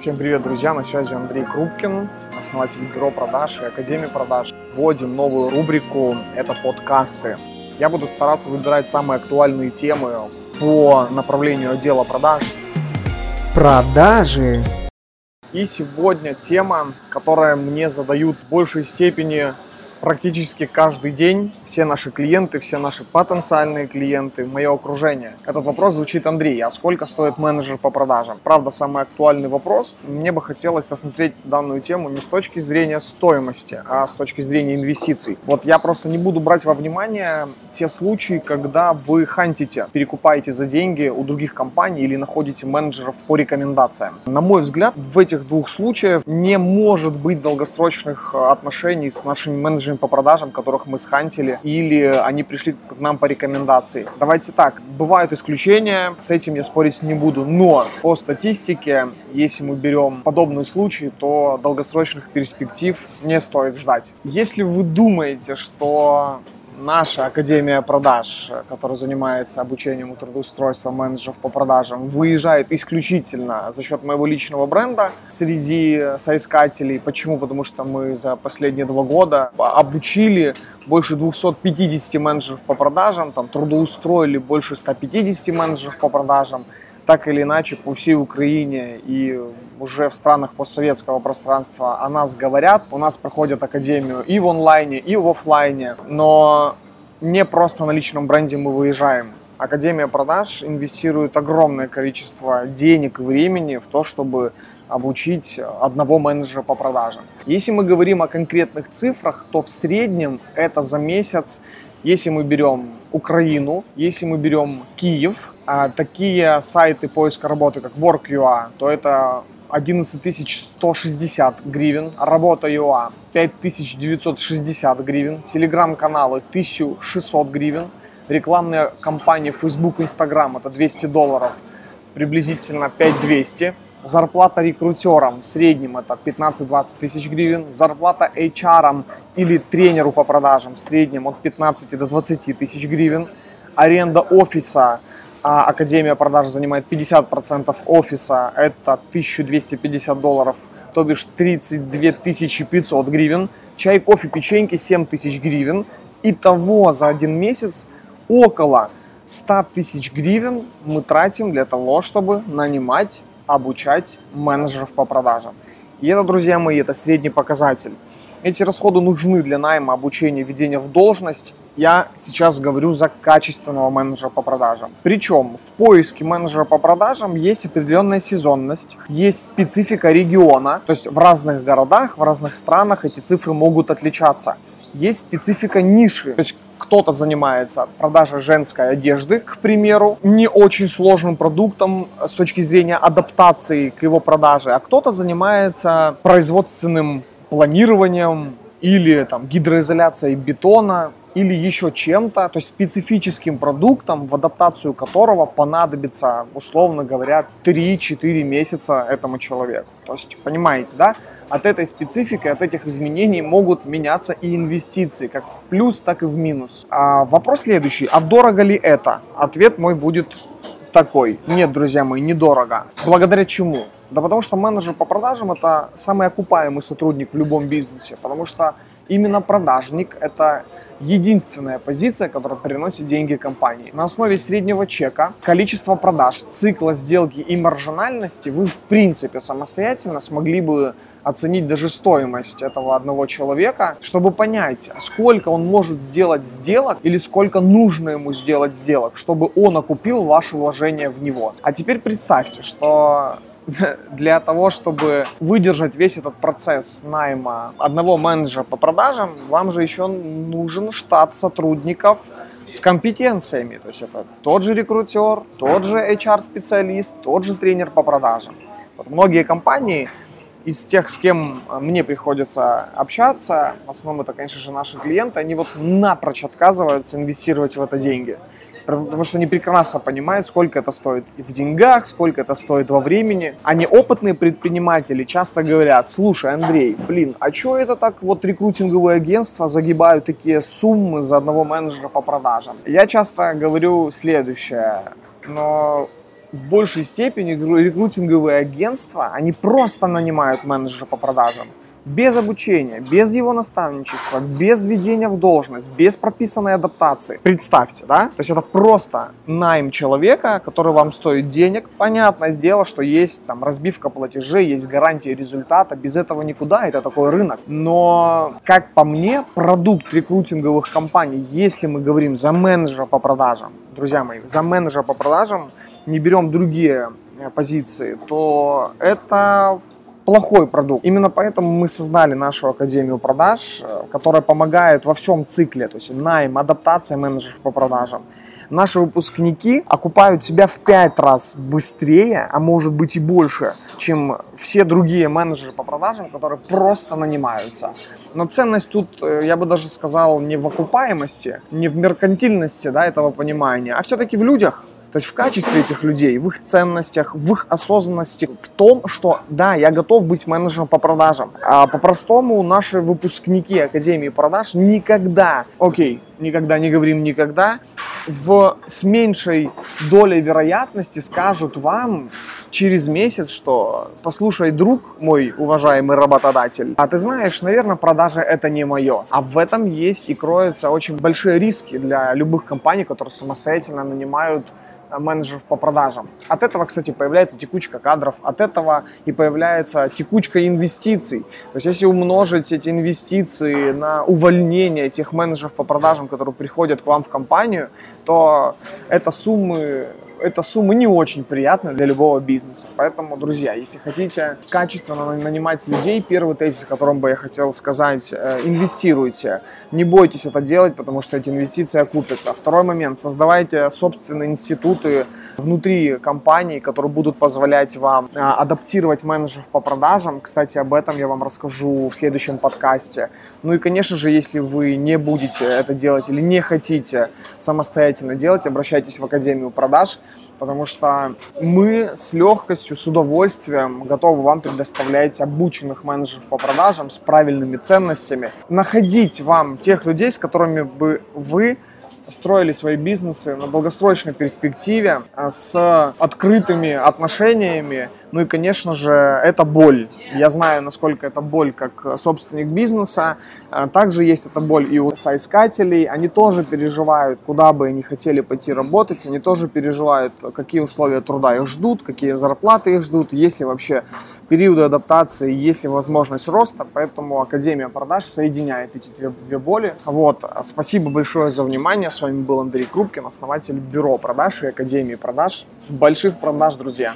Всем привет, друзья! На связи Андрей Крупкин, основатель бюро продаж и Академии продаж. Вводим новую рубрику «Это подкасты». Я буду стараться выбирать самые актуальные темы по направлению отдела продаж. Продажи. И сегодня тема, которая мне задают в большей степени практически каждый день все наши клиенты, все наши потенциальные клиенты, мое окружение. Этот вопрос звучит, Андрей, а сколько стоит менеджер по продажам? Правда, самый актуальный вопрос. Мне бы хотелось рассмотреть данную тему не с точки зрения стоимости, а с точки зрения инвестиций. Вот я просто не буду брать во внимание те случаи, когда вы хантите, перекупаете за деньги у других компаний или находите менеджеров по рекомендациям. На мой взгляд, в этих двух случаях не может быть долгосрочных отношений с нашими менеджерами менеджерами по продажам, которых мы схантили, или они пришли к нам по рекомендации. Давайте так, бывают исключения, с этим я спорить не буду, но по статистике, если мы берем подобные случаи, то долгосрочных перспектив не стоит ждать. Если вы думаете, что наша Академия продаж, которая занимается обучением и трудоустройством менеджеров по продажам, выезжает исключительно за счет моего личного бренда среди соискателей. Почему? Потому что мы за последние два года обучили больше 250 менеджеров по продажам, там, трудоустроили больше 150 менеджеров по продажам, так или иначе по всей Украине и уже в странах постсоветского пространства о нас говорят. У нас проходят академию и в онлайне, и в офлайне, но не просто на личном бренде мы выезжаем. Академия продаж инвестирует огромное количество денег и времени в то, чтобы обучить одного менеджера по продажам. Если мы говорим о конкретных цифрах, то в среднем это за месяц если мы берем Украину, если мы берем Киев, а такие сайты поиска работы, как Work.ua, то это 11 160 гривен, Работа.ua 5960 гривен, телеграм-каналы 1600 гривен, рекламная кампания Facebook, Instagram это 200 долларов, приблизительно 5200. Зарплата рекрутерам в среднем это 15-20 тысяч гривен. Зарплата HR или тренеру по продажам в среднем от 15 до 20 тысяч гривен. Аренда офиса, а Академия продаж занимает 50% офиса, это 1250 долларов, то бишь 32 500 гривен. Чай, кофе, печеньки 7 тысяч гривен. Итого за один месяц около 100 тысяч гривен мы тратим для того, чтобы нанимать обучать менеджеров по продажам. И это, друзья мои, это средний показатель. Эти расходы нужны для найма, обучения, введения в должность. Я сейчас говорю за качественного менеджера по продажам. Причем в поиске менеджера по продажам есть определенная сезонность, есть специфика региона. То есть в разных городах, в разных странах эти цифры могут отличаться. Есть специфика ниши. То есть кто-то занимается продажей женской одежды, к примеру, не очень сложным продуктом с точки зрения адаптации к его продаже, а кто-то занимается производственным планированием или там гидроизоляцией бетона или еще чем-то, то есть специфическим продуктом, в адаптацию которого понадобится, условно говоря, 3-4 месяца этому человеку. То есть, понимаете, да? от этой специфики, от этих изменений могут меняться и инвестиции, как в плюс, так и в минус. А вопрос следующий, а дорого ли это? Ответ мой будет такой. Нет, друзья мои, недорого. Благодаря чему? Да потому что менеджер по продажам это самый окупаемый сотрудник в любом бизнесе, потому что именно продажник это единственная позиция, которая приносит деньги компании. На основе среднего чека, количества продаж, цикла сделки и маржинальности вы в принципе самостоятельно смогли бы оценить даже стоимость этого одного человека, чтобы понять, сколько он может сделать сделок или сколько нужно ему сделать сделок, чтобы он окупил ваше вложение в него. А теперь представьте, что для того, чтобы выдержать весь этот процесс найма одного менеджера по продажам, вам же еще нужен штат сотрудников с компетенциями. То есть это тот же рекрутер, тот же HR-специалист, тот же тренер по продажам. Вот многие компании из тех, с кем мне приходится общаться, в основном это, конечно же, наши клиенты, они вот напрочь отказываются инвестировать в это деньги. Потому что они прекрасно понимают, сколько это стоит в деньгах, сколько это стоит во времени. Они опытные предприниматели часто говорят, слушай, Андрей, блин, а что это так вот рекрутинговые агентства загибают такие суммы за одного менеджера по продажам? Я часто говорю следующее, но в большей степени рекрутинговые агентства, они просто нанимают менеджера по продажам без обучения, без его наставничества, без введения в должность, без прописанной адаптации. Представьте, да? То есть это просто найм человека, который вам стоит денег. Понятное дело, что есть там разбивка платежей, есть гарантия результата. Без этого никуда, это такой рынок. Но, как по мне, продукт рекрутинговых компаний, если мы говорим за менеджера по продажам, друзья мои, за менеджера по продажам, не берем другие э, позиции, то это плохой продукт. Именно поэтому мы создали нашу Академию продаж, э, которая помогает во всем цикле, то есть найм, адаптация менеджеров по продажам. Наши выпускники окупают себя в 5 раз быстрее, а может быть и больше, чем все другие менеджеры по продажам, которые просто нанимаются. Но ценность тут, э, я бы даже сказал, не в окупаемости, не в меркантильности да, этого понимания, а все-таки в людях. То есть в качестве этих людей, в их ценностях, в их осознанности, в том, что да, я готов быть менеджером по продажам. А по-простому наши выпускники Академии продаж никогда, окей, никогда не говорим никогда, в, с меньшей долей вероятности скажут вам через месяц, что послушай, друг мой уважаемый работодатель, а ты знаешь, наверное, продажа это не мое. А в этом есть и кроются очень большие риски для любых компаний, которые самостоятельно нанимают менеджеров по продажам. От этого, кстати, появляется текучка кадров, от этого и появляется текучка инвестиций. То есть если умножить эти инвестиции на увольнение тех менеджеров по продажам, которые приходят к вам в компанию, то это суммы эта сумма не очень приятная для любого бизнеса. Поэтому, друзья, если хотите качественно нанимать людей, первый тезис, которым бы я хотел сказать, э, инвестируйте. Не бойтесь это делать, потому что эти инвестиции окупятся. Второй момент, создавайте собственные институты внутри компании, которые будут позволять вам э, адаптировать менеджеров по продажам. Кстати, об этом я вам расскажу в следующем подкасте. Ну и, конечно же, если вы не будете это делать или не хотите самостоятельно делать, обращайтесь в Академию продаж потому что мы с легкостью, с удовольствием готовы вам предоставлять обученных менеджеров по продажам с правильными ценностями, находить вам тех людей, с которыми бы вы строили свои бизнесы на долгосрочной перспективе а, с открытыми отношениями. Ну и, конечно же, это боль. Я знаю, насколько это боль как собственник бизнеса. А, также есть эта боль и у соискателей. Они тоже переживают, куда бы они хотели пойти работать. Они тоже переживают, какие условия труда их ждут, какие зарплаты их ждут, есть ли вообще периоды адаптации, есть ли возможность роста. Поэтому Академия продаж соединяет эти две, две боли. Вот. Спасибо большое за внимание. С вами был Андрей Крупкин, основатель бюро продаж и Академии продаж. Больших продаж, друзья!